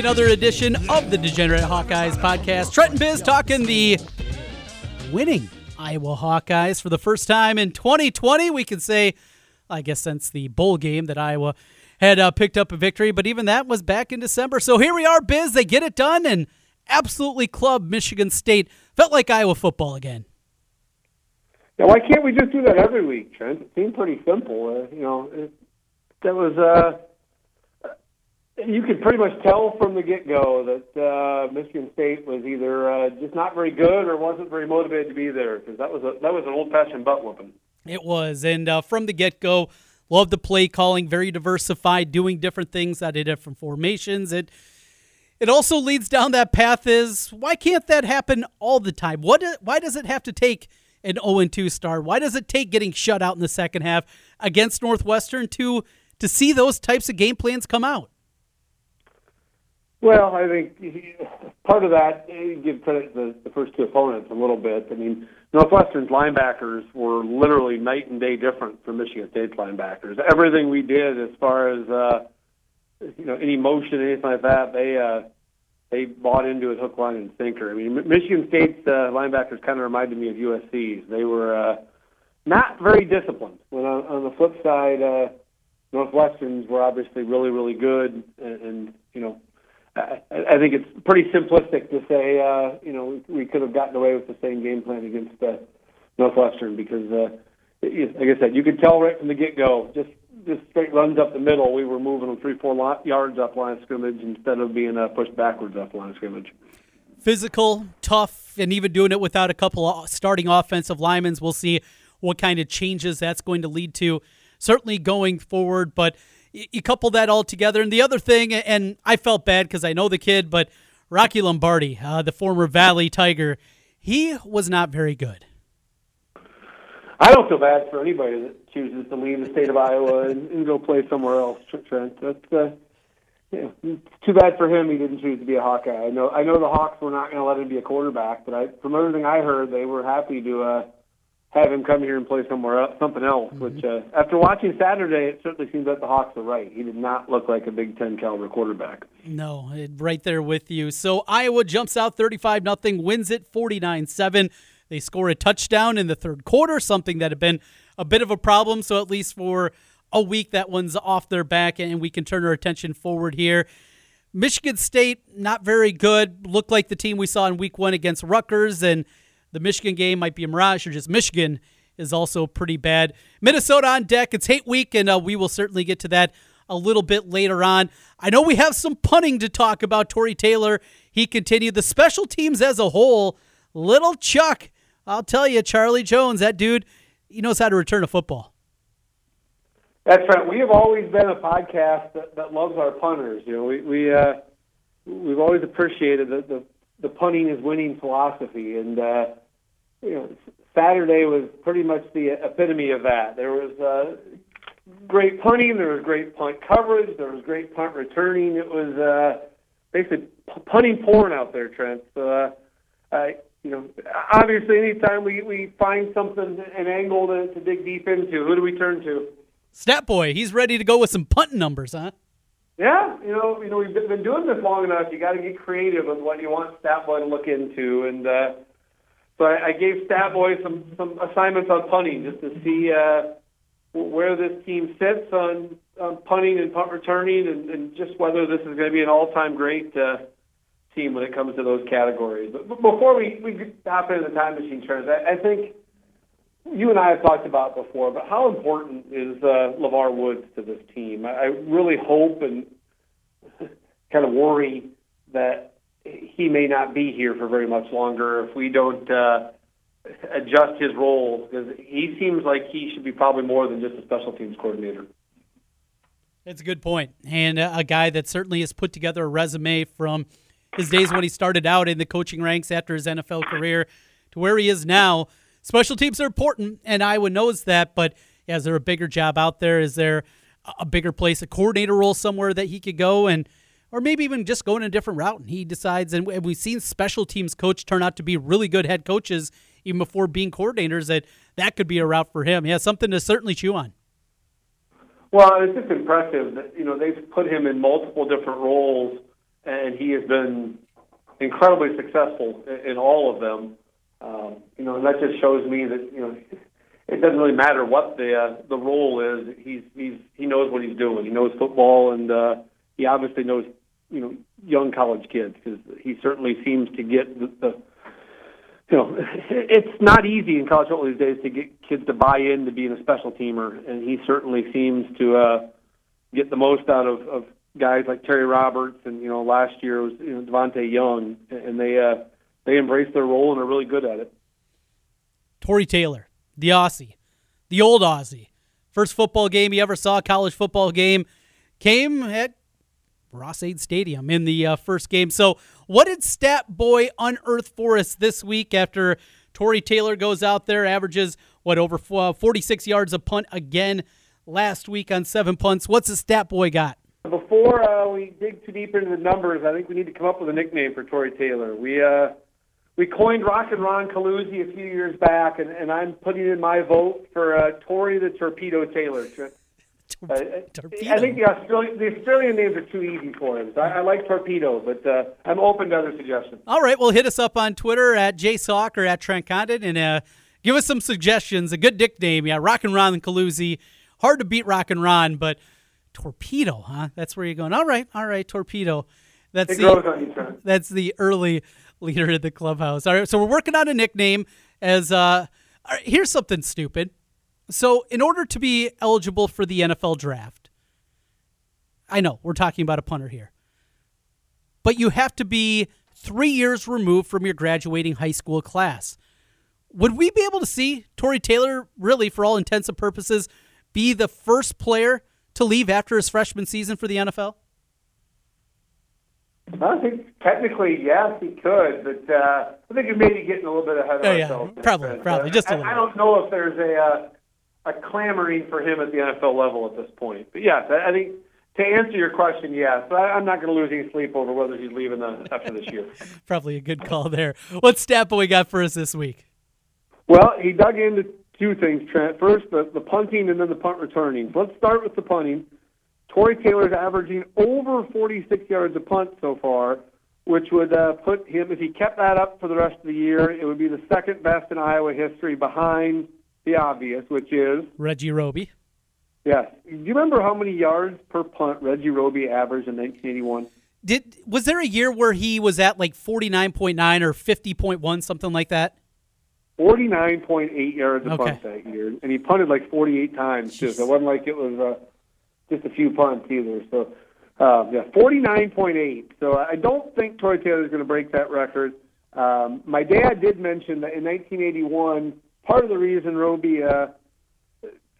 another edition of the Degenerate Hawkeyes podcast. Trent and Biz talking the winning Iowa Hawkeyes for the first time in 2020. We can say, I guess, since the bowl game that Iowa had uh, picked up a victory, but even that was back in December. So here we are, Biz. They get it done and absolutely club Michigan State. Felt like Iowa football again. Yeah, why can't we just do that every week, Trent? It seemed pretty simple. Uh, you know, it, that was. Uh, you could pretty much tell from the get-go that uh, Michigan State was either uh, just not very good or wasn't very motivated to be there because that was a that was an old-fashioned butt whooping. It was, and uh, from the get go, love the play calling, very diversified, doing different things out of different formations. It it also leads down that path. Is why can't that happen all the time? What? Why does it have to take an 0 2 start? Why does it take getting shut out in the second half against Northwestern to to see those types of game plans come out? Well, I think part of that, you give credit to the, the first two opponents a little bit. I mean, Northwestern's linebackers were literally night and day different from Michigan State's linebackers. Everything we did as far as uh, you know any motion, anything like that, they uh, they bought into it hook, line, and sinker. I mean, Michigan State's uh, linebackers kind of reminded me of USC's. They were uh, not very disciplined. When on, on the flip side, uh, Northwestern's were obviously really, really good, and, and you know I, I think it's pretty simplistic to say, uh, you know, we, could have gotten away with the same game plan against Northwestern because, uh, like I said, you could tell right from the get-go, just just straight runs up the middle. We were moving them three, four lot, yards up line of scrimmage instead of being uh, pushed backwards up line of scrimmage. Physical, tough, and even doing it without a couple of starting offensive linemen. We'll see what kind of changes that's going to lead to. Certainly going forward, but you couple that all together. And the other thing, and I felt bad because I know the kid, but Rocky Lombardi, uh, the former Valley Tiger, he was not very good. I don't feel bad for anybody that chooses to leave the state of Iowa and, and go play somewhere else, Trent. That's uh, yeah, too bad for him. He didn't choose to be a Hawkeye. I know. I know the Hawks were not going to let him be a quarterback, but I, from everything I heard, they were happy to uh, have him come here and play somewhere else, something else. Mm-hmm. Which, uh, after watching Saturday, it certainly seems that the Hawks are right. He did not look like a Big Ten caliber quarterback. No, right there with you. So Iowa jumps out thirty-five nothing, wins it forty-nine-seven. They score a touchdown in the third quarter, something that had been a bit of a problem. So at least for a week, that one's off their back, and we can turn our attention forward here. Michigan State, not very good. Looked like the team we saw in week one against Rutgers, and the Michigan game might be a mirage or just Michigan is also pretty bad. Minnesota on deck. It's hate week, and uh, we will certainly get to that a little bit later on. I know we have some punting to talk about. Tory Taylor, he continued. The special teams as a whole, little Chuck, I'll tell you, Charlie Jones, that dude, he knows how to return a football. That's right. We have always been a podcast that, that loves our punters. You know, we we uh, we've always appreciated the, the the punting is winning philosophy, and uh, you know, Saturday was pretty much the epitome of that. There was uh, great punting, there was great punt coverage, there was great punt returning. It was uh, basically punting porn out there, Trent. So, uh, I, you know, obviously, anytime we, we find something, an angle to, to dig deep into, who do we turn to? Stat boy, he's ready to go with some punt numbers, huh? Yeah, you know, you know, we've been doing this long enough. You got to get creative with what you want Statboy to look into, and uh, so I, I gave Statboy some some assignments on punting just to see uh, where this team sits on, on punting and punt returning, and, and just whether this is going to be an all-time great uh, team when it comes to those categories. But, but before we we hop into the time machine trends, I, I think you and I have talked about before, but how important is uh, LeVar Woods to this team? I, really hope and kind of worry that he may not be here for very much longer if we don't uh, adjust his role because he seems like he should be probably more than just a special teams coordinator. It's a good point, and a guy that certainly has put together a resume from his days when he started out in the coaching ranks after his NFL career to where he is now. Special teams are important, and Iowa knows that. But yeah, is there a bigger job out there? Is there a bigger place, a coordinator role somewhere that he could go and, or maybe even just go in a different route? And he decides, and we've seen special teams coach turn out to be really good head coaches even before being coordinators that that could be a route for him. Yeah, something to certainly chew on. Well, it's just impressive that you know they've put him in multiple different roles, and he has been incredibly successful in all of them. Um, you know, and that just shows me that you know it doesn't really matter what the uh, the role is. He's he's he knows what he's doing. He knows football, and uh, he obviously knows you know young college kids because he certainly seems to get the, the you know, it's not easy in college football these days to get kids to buy into being a special teamer, and he certainly seems to uh, get the most out of, of guys like Terry Roberts, and you know, last year was you know Devontae Young, and they uh, they embrace their role and are really good at it. Tory Taylor, the Aussie, the old Aussie, first football game he ever saw, college football game, came at Ross-Ade Stadium in the uh, first game. So, what did Stat Boy unearth for us this week after Tory Taylor goes out there, averages what over uh, 46 yards a punt again last week on seven punts? What's the Stat Boy got? Before uh, we dig too deep into the numbers, I think we need to come up with a nickname for Tory Taylor. We uh, we coined Rock and Ron Coluzzi a few years back, and, and I'm putting in my vote for uh, Tory the Torpedo Taylor. Uh, I think the Australian, the Australian names are too easy for him. So I, I like Torpedo, but uh, I'm open to other suggestions. All right, well, hit us up on Twitter at JSawk or at Trent Condon and uh, give us some suggestions. A good nickname, yeah, Rock and Ron and Coluzzi. Hard to beat Rock and Ron, but Torpedo, huh? That's where you're going. All right, all right, Torpedo. That's it the, grows on you, That's the early leader of the clubhouse. All right, so we're working on a nickname as uh, right, here's something stupid. So, in order to be eligible for the NFL draft, I know we're talking about a punter here, but you have to be three years removed from your graduating high school class. Would we be able to see Tory Taylor, really, for all intents and purposes, be the first player to leave after his freshman season for the NFL? I think technically, yes, he could, but uh, I think you're maybe getting a little bit ahead of Oh, yeah. Probably, But, probably, uh, just a I, little I don't know if there's a uh, a clamoring for him at the NFL level at this point. But yes, I, I think to answer your question, yes. I, I'm not going to lose any sleep over whether he's leaving the, after this year. Probably a good call there. What stat we got for us this week? Well, he dug into two things, Trent. First, the, the punting and then the punt returning. Let's start with the punting. Tory Taylor's averaging over 46 yards a punt so far, which would uh, put him, if he kept that up for the rest of the year, it would be the second best in Iowa history behind the obvious, which is, Reggie Roby. yes. Do you remember how many yards per punt Reggie Roby averaged in 1981? Did was there a year where he was at like 49.9 or 50.1 something like that? 49.8 yards a Okay. punt that year, and he punted like 48 times too. So it wasn't like it was uh, just a few punts either. So uh, yeah, 49.8. So I don't think Troy Taylor is going to break that record. Um, my dad did mention that in 1981, part of the reason Roby uh,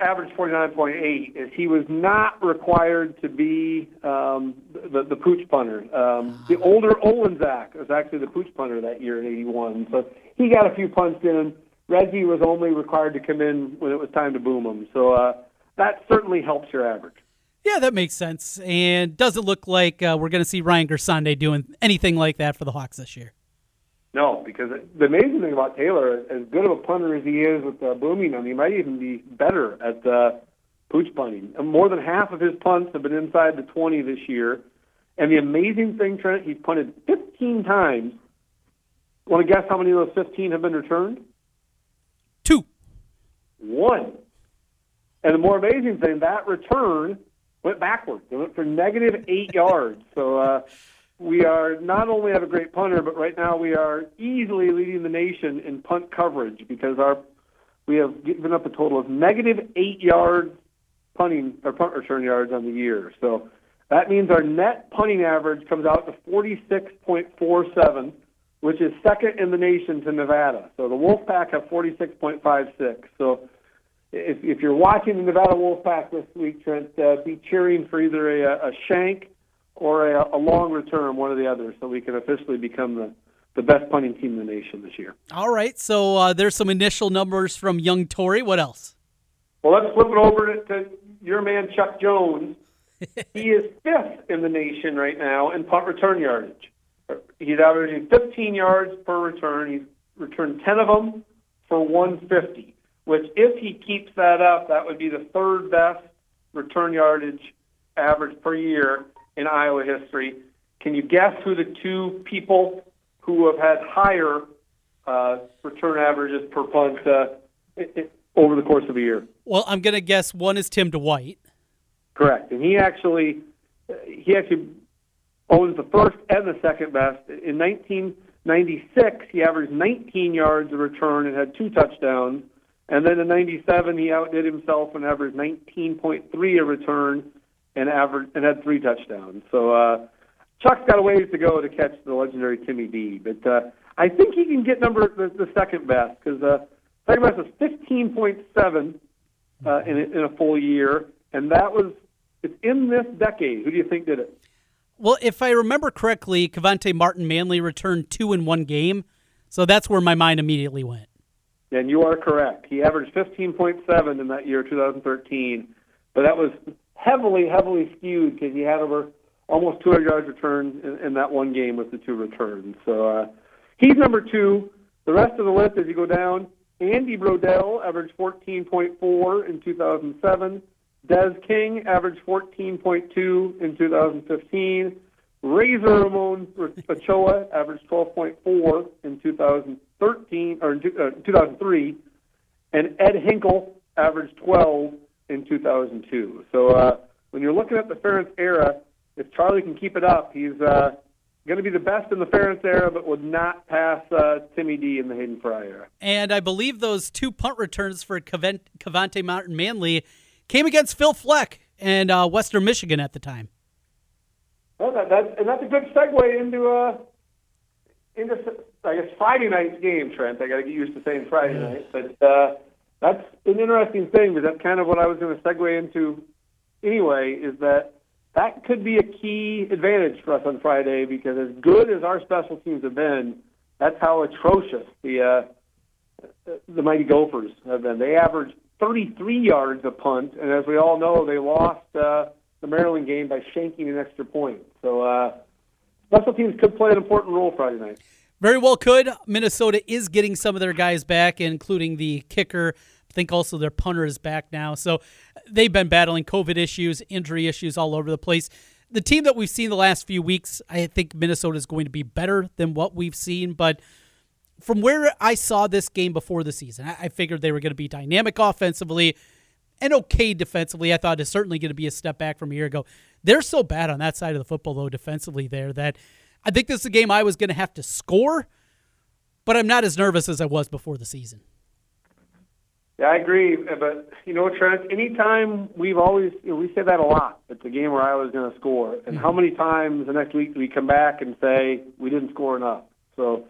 averaged 49.8 is he was not required to be um, the, the pooch punter. Um, the older Olenczak was actually the pooch punter that year in 81. So he got a few punts in. Reggie was only required to come in when it was time to boom him. So uh, that certainly helps your average. Yeah, that makes sense. And doesn't look like uh, we're going to see Ryan Gersonde doing anything like that for the Hawks this year. No, because the amazing thing about Taylor, as good of a punter as he is with uh, booming him, he might even be better at uh, pooch punting. More than half of his punts have been inside the 20 this year. And the amazing thing, Trent, he's punted 15 times. Want to guess how many of those 15 have been returned? Two. One. And the more amazing thing, that return went backwards. It went for negative eight yards. So uh, we are not only have a great punter, but right now we are easily leading the nation in punt coverage because our we have given up a total of negative eight yards punting or punt return yards on the year. So that means our net punting average comes out to 46.47, which is second in the nation to Nevada. So the Wolfpack have 46.56. So if, if you're watching the Nevada Wolfpack this week, Trent, uh, be cheering for either a, a shank or a, a long return, one or the other, so we can officially become the, the best punting team in the nation this year. All right. So uh, there's some initial numbers from young Tory. What else? Well, let's flip it over to, to your man Chuck Jones. he is fifth in the nation right now in punt return yardage. He's averaging 15 yards per return. He's returned 10 of them for 150, which if he keeps that up, that would be the third best return yardage average per year in Iowa history. Can you guess who the two people who have had higher uh, return averages per punt uh, over the course of a year? Well, I'm going to guess one is Tim Dwight. Correct, and he actually he actually owns the first and the second best. In 1996, he averaged 19 yards of return and had two touchdowns. And then in '97, he outdid himself and averaged 19.3 a return and averaged and had three touchdowns. So uh, Chuck's got a ways to go to catch the legendary Timmy D, but uh, I think he can get number the, the second best because uh, second best was 15.7 uh, in, a, in a full year, and that was it's in this decade. Who do you think did it? Well, if I remember correctly, Kevonte Martin Manley returned two in one game. So that's where my mind immediately went. And you are correct. He averaged 15.7 in that year, 2013, but that was heavily, heavily skewed because he had over almost 200 yards returned in, in that one game with the two returns. So uh, he's number two. The rest of the list, as you go down, Andy Brodell averaged 14.4 in 2007. Des King averaged 14.2 in 2015. Razor Ramon Ochoa averaged 12.4 in 2013 or in uh, 2003, and Ed Hinkel averaged 12 in 2002. So uh, when you're looking at the Ferentz era, if Charlie can keep it up, he's uh, going to be the best in the Ferentz era, but would not pass uh, Timmy D in the Hayden Fry era. And I believe those two punt returns for Cavent- Kevonte Martin Manley came against Phil Fleck and uh, Western Michigan at the time. Well, that, that, and that's a good segue into uh, into I guess Friday night's game, Trent. I got to get used to saying Friday night, but uh, that's an interesting thing because that's kind of what I was going to segue into anyway. Is that that could be a key advantage for us on Friday because as good as our special teams have been, that's how atrocious the uh, the mighty Gophers have been. They averaged 33 yards a punt, and as we all know, they lost uh, the Maryland game by shanking an extra point. So uh, special teams could play an important role Friday night. Very well could. Minnesota is getting some of their guys back, including the kicker. I think also their punter is back now. So they've been battling COVID issues, injury issues all over the place. The team that we've seen the last few weeks, I think Minnesota is going to be better than what we've seen. But from where I saw this game before the season, I figured they were going to be dynamic offensively and okay defensively. I thought it's certainly going to be a step back from a year ago. They're so bad on that side of the football, though, defensively there, that I think this is a game I was going to have to score, but I'm not as nervous as I was before the season. Yeah, I agree. But you know, Trent, anytime we've always you know, we say that a lot. It's a game where I was going to score, and how many times the next week do we come back and say we didn't score enough? So,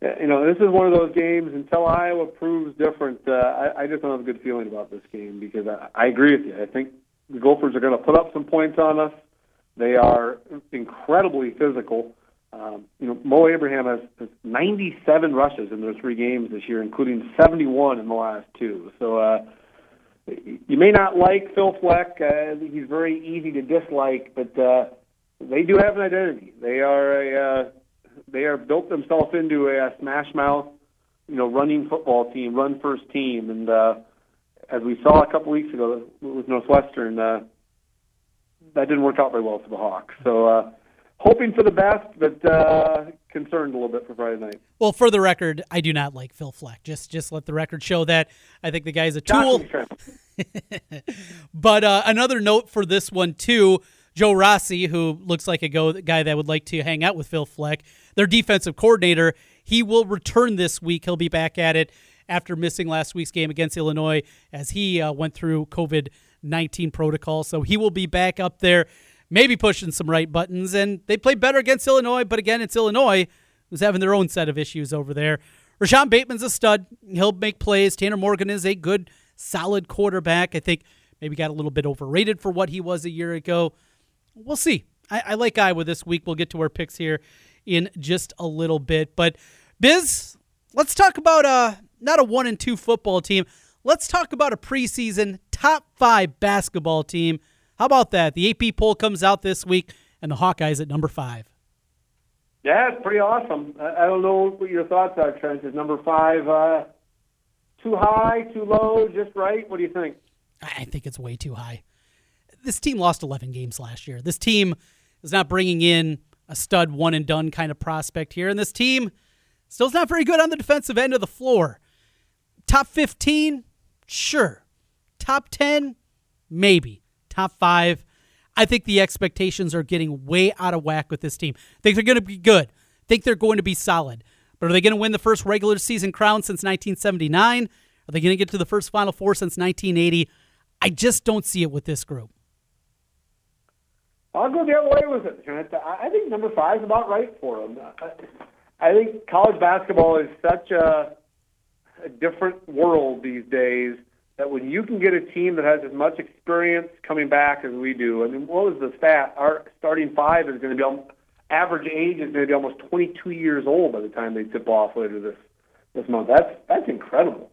you know, this is one of those games. Until Iowa proves different, uh, I, I just don't have a good feeling about this game because I, I agree with you. I think the Gophers are going to put up some points on us. They are incredibly physical. Um, you know, Mo Ibrahim has, has 97 rushes in those three games this year, including 71 in the last two. So uh, you may not like Phil Fleck. Uh, he's very easy to dislike, but uh, they do have an identity. They are a uh, they are built themselves into a, uh smash mouth, you know, running football team, run first team, and uh, as we saw a couple weeks ago with Northwestern, uh, that didn't work out very well for the Hawks. So. Uh, hoping for the best, but uh, concerned a little bit for Friday night. Well, for the record, I do not like Phil Fleck. Just just let the record show that I think the guy's a tool. But uh, another note for this one too, Joe Rossi, who looks like a go guy that would like to hang out with Phil Fleck, their defensive coordinator, he will return this week. He'll be back at it after missing last week's game against Illinois as he uh, went through COVID nineteen protocol. So he will be back up there, maybe pushing some right buttons. And they played better against Illinois, but again, it's Illinois who's having their own set of issues over there. Rashod Bateman's a stud. He'll make plays. Tanner Morgan is a good, solid quarterback. I think maybe got a little bit overrated for what he was a year ago. We'll see. I, I like Iowa this week. We'll get to our picks here in just a little bit. But Biz, let's talk about uh not a one and two football team. Let's talk about a preseason top five basketball team. How about that? The AP poll comes out this week, and the Hawkeyes at number five. Yeah, it's pretty awesome. I, don't know what your thoughts are, Trent. Is number five uh, too high, too low, just right? What do you think? I think it's way too high. This team lost 11 games last year. This team is not bringing in a stud one and done kind of prospect here, and this team still's not very good on the defensive end of the floor. Top 15, sure. Top 10, maybe. Top five, I think the expectations are getting way out of whack with this team. Think they're going to be good. Think they're going to be solid. But are they going to win the first regular season crown since 1979? Are they going to get to the first Final Four since 1980? I just don't see it with this group. I'll go the other way with it. I think number five is about right for them. I think college basketball is such a, a different world these days that when you can get a team that has as much experience coming back as we do, I mean, what was the stat? Our starting five is going to be average age is going to be almost 22 years old by the time they tip off later this this month. That's that's incredible.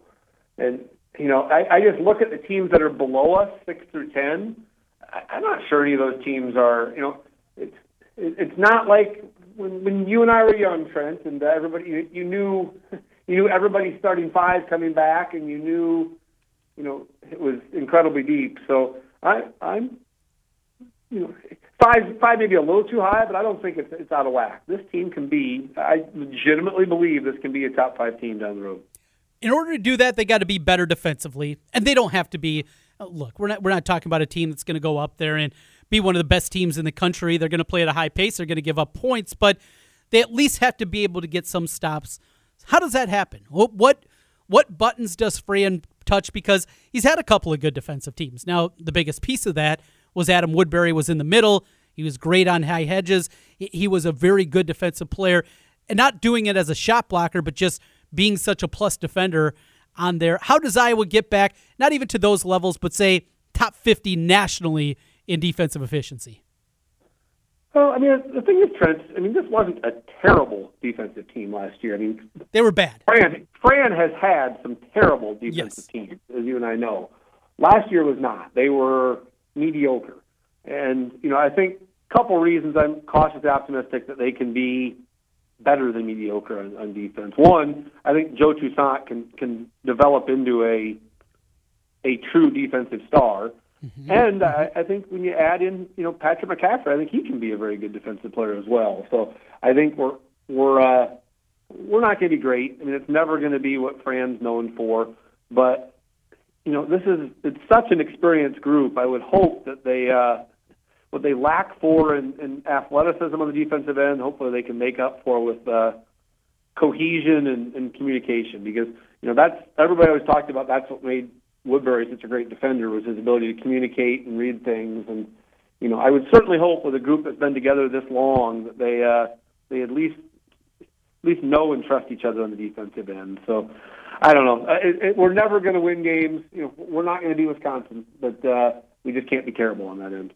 And you know, I, I just look at the teams that are below us, six through ten. I, I'm not sure any of those teams are. You know, it's it, it's not like when when you and I were young, Trent, and everybody you, you knew you knew everybody starting five coming back, and you knew you know it was incredibly deep. So I I'm you know five five maybe a little too high, but I don't think it's it's out of whack. This team can be. I legitimately believe this can be a top five team down the road. In order to do that, they got to be better defensively, and they don't have to be. Uh, look, we're not we're not talking about a team that's going to go up there and be one of the best teams in the country. They're going to play at a high pace. They're going to give up points, but they at least have to be able to get some stops. How does that happen? What what, what buttons does Fran touch? Because he's had a couple of good defensive teams. Now, the biggest piece of that was Adam Woodbury was in the middle. He was great on high hedges. He was a very good defensive player, and not doing it as a shot blocker, but just being such a plus defender on there. How does Iowa get back, not even to those levels, but say top 50 nationally in defensive efficiency? Well, I mean, the thing is, Trent, I mean, this wasn't a terrible defensive team last year. I mean, they were bad. Fran, Fran has had some terrible defensive yes. teams, as you and I know. Last year was not. They were mediocre. And, you know, I think a couple reasons I'm cautiously optimistic that they can be better than mediocre on, on defense. One, I think Joe Toussaint can can develop into a a true defensive star. Mm-hmm. And I, I think when you add in, you know, Patrick McCaffrey, I think he can be a very good defensive player as well. So I think we're we're uh, we're not going to be great. I mean, it's never going to be what Fran's known for, but you know, this is it's such an experienced group. I would hope that they uh, what they lack for in, in athleticism on the defensive end, hopefully they can make up for with uh, cohesion and, and communication. Because you know that's everybody always talked about. That's what made Woodbury such a great defender was his ability to communicate and read things. And you know, I would certainly hope with a group that's been together this long that they uh, they at least at least know and trust each other on the defensive end. So. I don't know. It, it, we're never going to win games. You know, we're not going to be Wisconsin, but uh, we just can't be terrible on that end.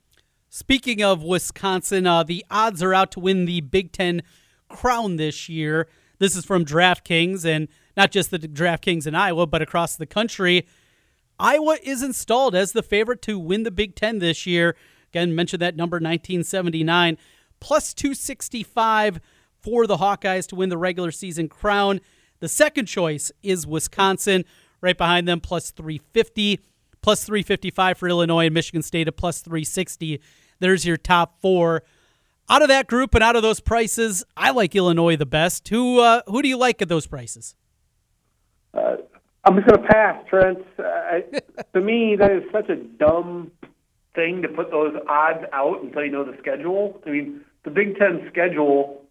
Speaking of Wisconsin, uh, the odds are out to win the Big Ten crown this year. This is from DraftKings, and not just the DraftKings in Iowa, but across the country. Iowa is installed as the favorite to win the Big Ten this year. Again, mentioned that number 1979, plus 265 for the Hawkeyes to win the regular season crown. The second choice is Wisconsin, right behind them, plus 350 plus 355 for Illinois and Michigan State at plus 360. There's your top four. Out of that group and out of those prices, I like Illinois the best. Who uh, who do you like at those prices? Uh, I'm just going to pass, Trent. Uh, to me, that is such a dumb thing to put those odds out until you know the schedule. I mean, the Big Ten schedule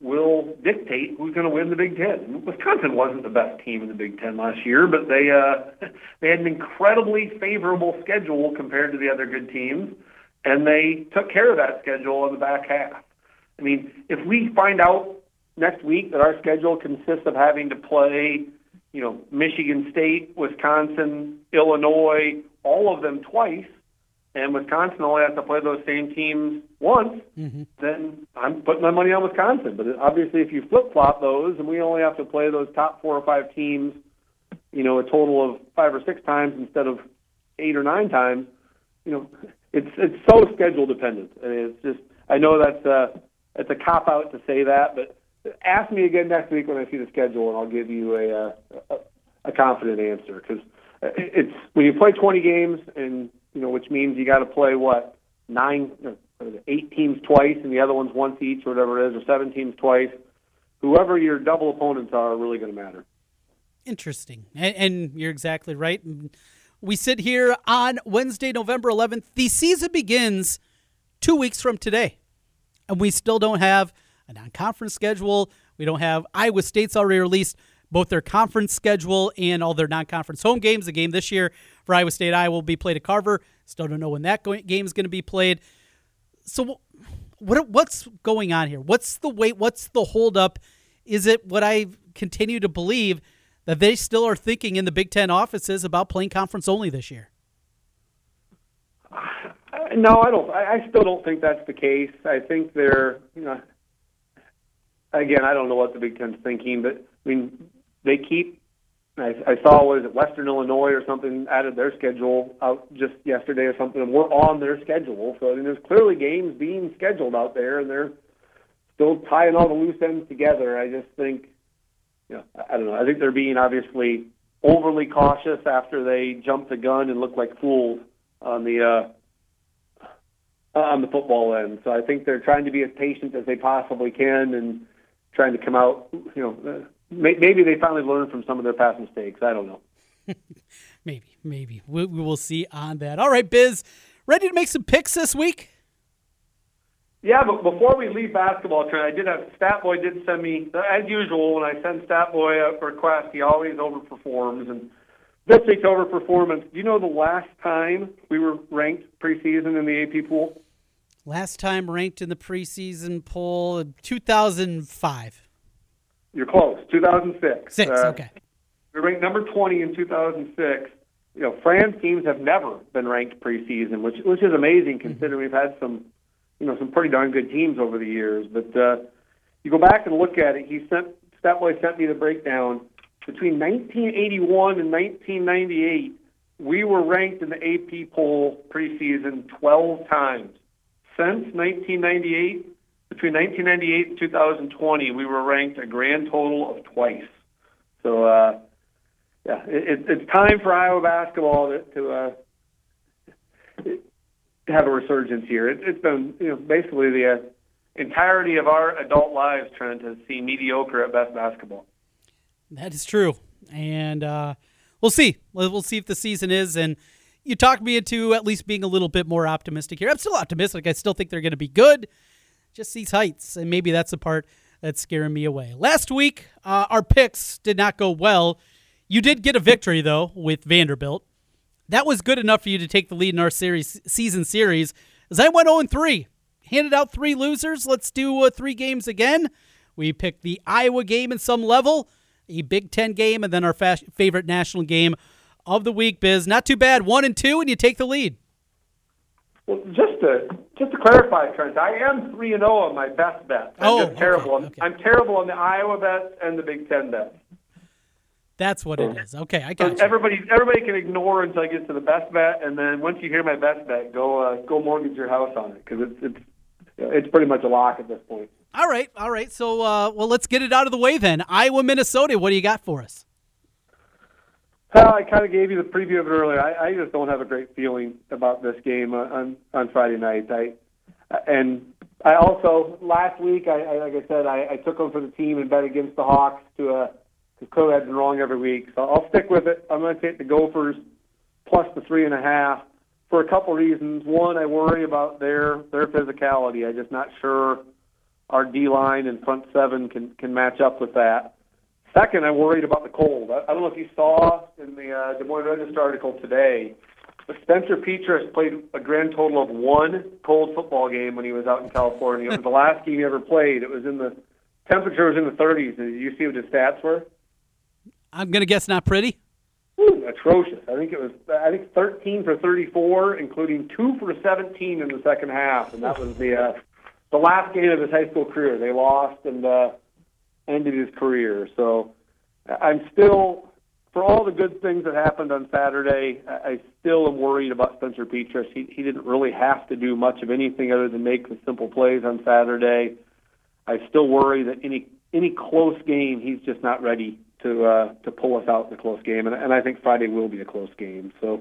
will dictate who's going to win the Big Ten. Wisconsin wasn't the best team in the Big Ten last year, but they uh, they had an incredibly favorable schedule compared to the other good teams, and they took care of that schedule in the back half. I mean, if we find out next week that our schedule consists of having to play, you know, Michigan State, Wisconsin, Illinois, all of them twice, and Wisconsin only has to play those same teams once, mm-hmm. then I'm putting my money on Wisconsin. But obviously, if you flip flop those, and we only have to play those top four or five teams, you know, a total of five or six times instead of eight or nine times, you know, it's it's so schedule dependent. I mean, it's just I know that's uh, it's a cop out to say that, but ask me again next week when I see the schedule, and I'll give you a, uh, a a confident answer because it's when you play 20 games and you know which means you got to play what nine, eight teams twice, and the other ones once each, or whatever it is, or seven teams twice. Whoever your double opponents are, are really going to matter. Interesting, and, and you're exactly right. We sit here on Wednesday, November 11th. The season begins two weeks from today, and we still don't have a non-conference schedule. We don't have Iowa State's already released both their conference schedule and all their non-conference home games. The game this year for Iowa State, Iowa will be played at Carver. Still don't know when that game is going to be played. So, what what's going on here? What's the wait? What's the holdup? Is it what I continue to believe that they still are thinking in the Big Ten offices about playing conference only this year? No, I don't. I still don't think that's the case. I think they're, you know, again, I don't know what the Big Ten's thinking, but I mean, they keep. I, I saw was it Western Illinois or something added their schedule out just yesterday or something, and we're on their schedule. So I mean, there's clearly games being scheduled out there, and they're still tying all the loose ends together. I just think, you know, I don't know. I think they're being obviously overly cautious after they jumped the gun and looked like fools on the uh, on the football end. So I think they're trying to be as patient as they possibly can and trying to come out, you know, uh, maybe they finally learned from some of their past mistakes. I don't know. maybe, maybe we, we, will see on that. All right, Biz, ready to make some picks this week? Yeah, but before we leave basketball, Trent, I did have Statboy did send me uh, as usual. When I send Statboy a request, he always overperforms, and this week's overperformance. Do you know the last time we were ranked preseason in the AP pool? Last time ranked in the preseason poll, 2005. You're close. 2006. Six. Uh, okay. We ranked number 20 in 2006. You know, Fran's teams have never been ranked preseason, which which is amazing mm-hmm. considering we've had some, you know, some pretty darn good teams over the years. But uh, you go back and look at it. He sent Statboy sent me the breakdown between 1981 and 1998. We were ranked in the AP poll preseason 12 times. Since 1998, between 1998 and 2020, we were ranked a grand total of twice. So, uh, yeah, it, it's time for Iowa basketball to, to, uh, have a resurgence here. It, it's been, you know, basically the uh, entirety of our adult lives, Trent, has seen mediocre at best basketball. That is true, and uh, we'll see. We'll see if the season is and you talked me into at least being a little bit more optimistic here. I'm still optimistic. I still think they're going to be good just these heights, and maybe that's the part that's scaring me away. Last week, uh, our picks did not go well. You did get a victory though with Vanderbilt. That was good enough for you to take the lead in our series season series. As I went 0 3, handed out three losers. Let's do uh, three games again. We picked the Iowa game in some level, a Big Ten game, and then our fa- favorite national game of the week. Biz, not too bad. One and two, and you take the lead. Well, just to just to clarify, Trent, I am three and zero oh on my best bet. I'm oh, just terrible. Okay, okay. I'm terrible on the Iowa bets and the Big Ten bets. That's what it is. Okay, I got so Everybody, everybody can ignore until I get to the best bet, and then once you hear my best bet, go uh, go mortgage your house on it because it's it's it's pretty much a lock at this point. All right, all right. So, uh, well, let's get it out of the way then. Iowa, Minnesota. What do you got for us? Well, I kind of gave you the preview of it earlier. I, I just don't have a great feeling about this game on on Friday night. I and I also last week, I, I like I said, I, I took them for the team and bet against the Hawks to a uh, because Coe had been wrong every week. So I'll stick with it. I'm going to take the Gophers plus the three and a half for a couple reasons. One, I worry about their their physicality. I'm just not sure our D line and front seven can can match up with that. Second, I'm worried about the cold. I, I don't know if you saw in the uh, Des Moines Register article today, but Spencer Petras played a grand total of one cold football game when he was out in California. it was the last game he ever played. It was in the temperature was in the 30s. Did you see what his stats were? I'm gonna guess not pretty. Ooh, atrocious. I think it was. I think 13 for 34, including two for 17 in the second half, and that was the uh, the last game of his high school career. They lost, and uh, ended his career. So I'm still, for all the good things that happened on Saturday, I still am worried about Spencer Petras. He, he didn't really have to do much of anything other than make the simple plays on Saturday. I still worry that any any close game, he's just not ready to uh, to pull us out in a close game, and, and I think Friday will be a close game. So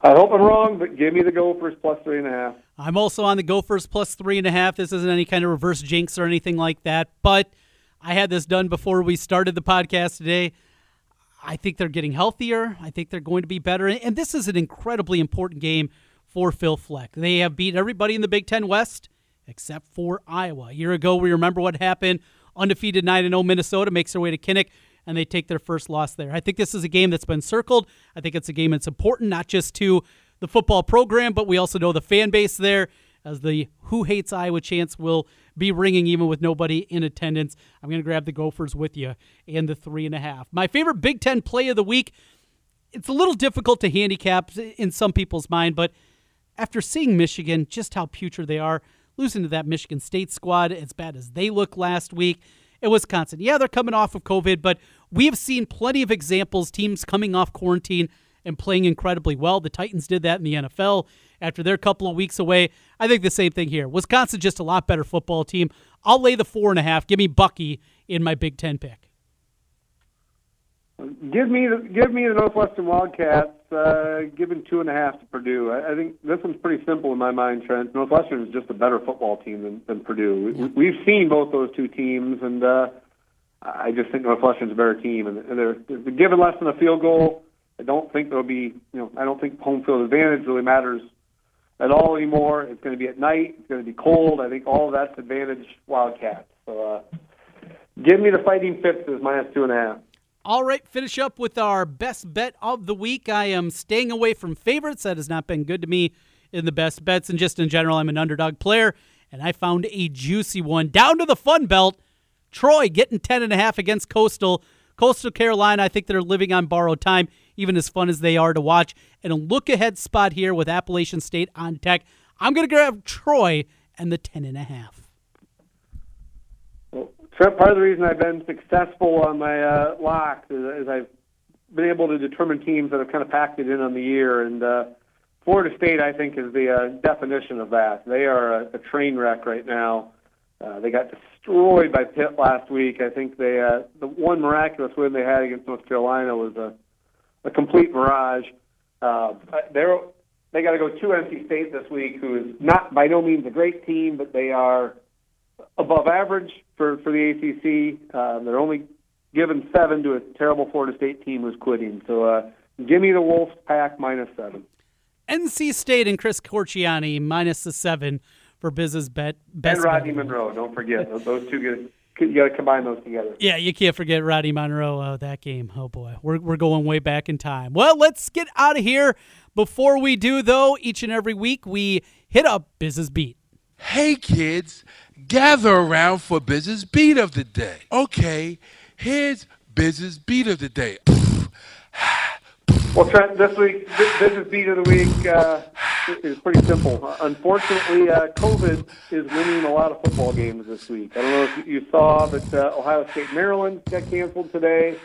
I hope I'm wrong, but give me the Gophers plus three and a half. I'm also on the Gophers plus three and a half. This isn't any kind of reverse jinx or anything like that, but I had this done before we started the podcast today. I think they're getting healthier. I think they're going to be better. And this is an incredibly important game for Phil Fleck. They have beat everybody in the Big Ten West except for Iowa. A year ago, we remember what happened. Undefeated 9 0 Minnesota makes their way to Kinnick, and they take their first loss there. I think this is a game that's been circled. I think it's a game that's important, not just to the football program, but we also know the fan base there as the Who Hates Iowa chants will be ringing even with nobody in attendance. I'm going to grab the Gophers with you and the three and a half. My favorite Big Ten play of the week. It's a little difficult to handicap in some people's mind, but after seeing Michigan, just how putrid they are, losing to that Michigan State squad as bad as they look last week. At Wisconsin, yeah, they're coming off of COVID, but we have seen plenty of examples teams coming off quarantine and playing incredibly well. The Titans did that in the NFL after their couple of weeks away. I think the same thing here. Wisconsin just a lot better football team. I'll lay the four and a half. Give me Bucky in my Big Ten pick. Give me the give me the Northwestern Wildcats. Uh, giving two and a half to Purdue. I, I think this one's pretty simple in my mind, Trent. Northwestern is just a better football team than, than Purdue. We, we've seen both those two teams, and uh, I just think Northwestern's a better team. And, and they're, they're given less than a field goal. I don't think there'll be, you know, I don't think home field advantage really matters at all anymore. It's going to be at night. It's going to be cold. I think all of that's advantage Wildcats. So uh, give me the Fighting Phippses minus two and a half. All right, finish up with our best bet of the week. I am staying away from favorites. That has not been good to me in the best bets. And just in general, I'm an underdog player. And I found a juicy one down to the Fun Belt. Troy getting 10.5 against Coastal. Coastal Carolina, I think they're living on borrowed time, even as fun as they are to watch. And a look ahead spot here with Appalachian State on deck. I'm going to grab Troy and the 10.5. Trent, part of the reason I've been successful on my uh, locks is, is I've been able to determine teams that have kind of packed it in on the year. And uh, Florida State, I think, is the uh, definition of that. They are a, a train wreck right now. Uh, they got destroyed by Pitt last week. I think they uh, the one miraculous win they had against North Carolina was a, a complete mirage. Uh, they're they got to go to NC State this week, who is not by no means a great team, but they are above average for for the ACC. Uh, they're only given seven to a terrible Florida State team who's quitting. So uh, give me the Wolves pack minus seven. NC State and Chris Corchiani minus the seven for Biz's bet. Best and Rodney bet. Monroe. Don't forget those two get. You got to combine those together. Yeah, you can't forget Roddy Monroe. Oh, that game. Oh boy, we're we're going way back in time. Well, let's get out of here. Before we do, though, each and every week we hit up Biz's beat. Hey kids, gather around for Biz's beat of the day. Okay, here's Biz's beat of the day. Well, Trent, this week, Biz's beat of the week uh, is pretty simple. Unfortunately, uh, COVID is winning a lot of football games this week. I don't know if you saw, but uh, Ohio State Maryland got canceled today.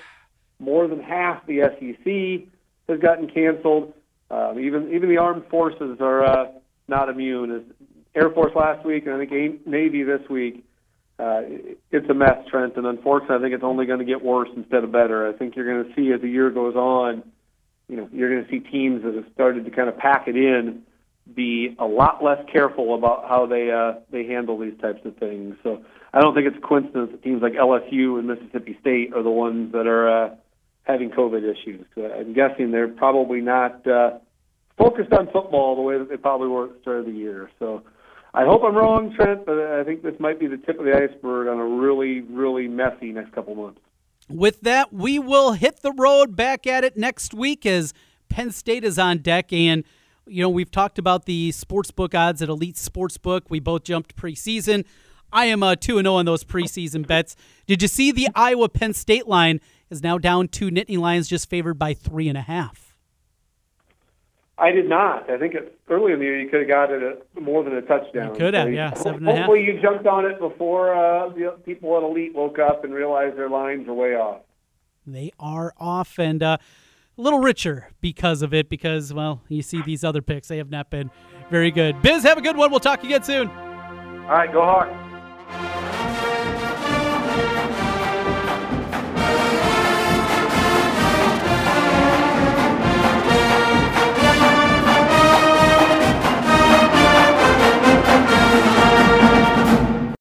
More than half the SEC has gotten canceled. Um, even even the armed forces are uh, not immune. Air Force last week, and I think Navy this week. Uh, it's a mess, Trent, and unfortunately, I think it's only going to get worse instead of better. I think you're going to see as the year goes on you know, you're going to see teams that have started to kind of pack it in be a lot less careful about how they uh, they handle these types of things. So I don't think it's a coincidence that teams like LSU and Mississippi State are the ones that are uh, having COVID issues. So I'm guessing they're probably not uh, focused on football the way that they probably were at the start of the year. So I hope I'm wrong, Trent, but I think this might be the tip of the iceberg on a really, really messy next couple months with that, we will hit the road back at it next week as Penn State is on deck. And, you know, we've talked about the sportsbook odds at Elite Sportsbook. We both jumped preseason. I am uh, 2 0 on those preseason bets. Did you see the Iowa Penn State line is now down to Nittany Lions just favored by three and a half? I did not. I think it, early in the year you could have got it more than a touchdown. You could have, so yeah, seven and a half. Hopefully you jumped on it before uh, the people at Elite woke up and realized their lines are way off. They are off and uh, a little richer because of it. Because well, you see these other picks; they have not been very good. Biz, have a good one. We'll talk again soon. All right, go Hawks.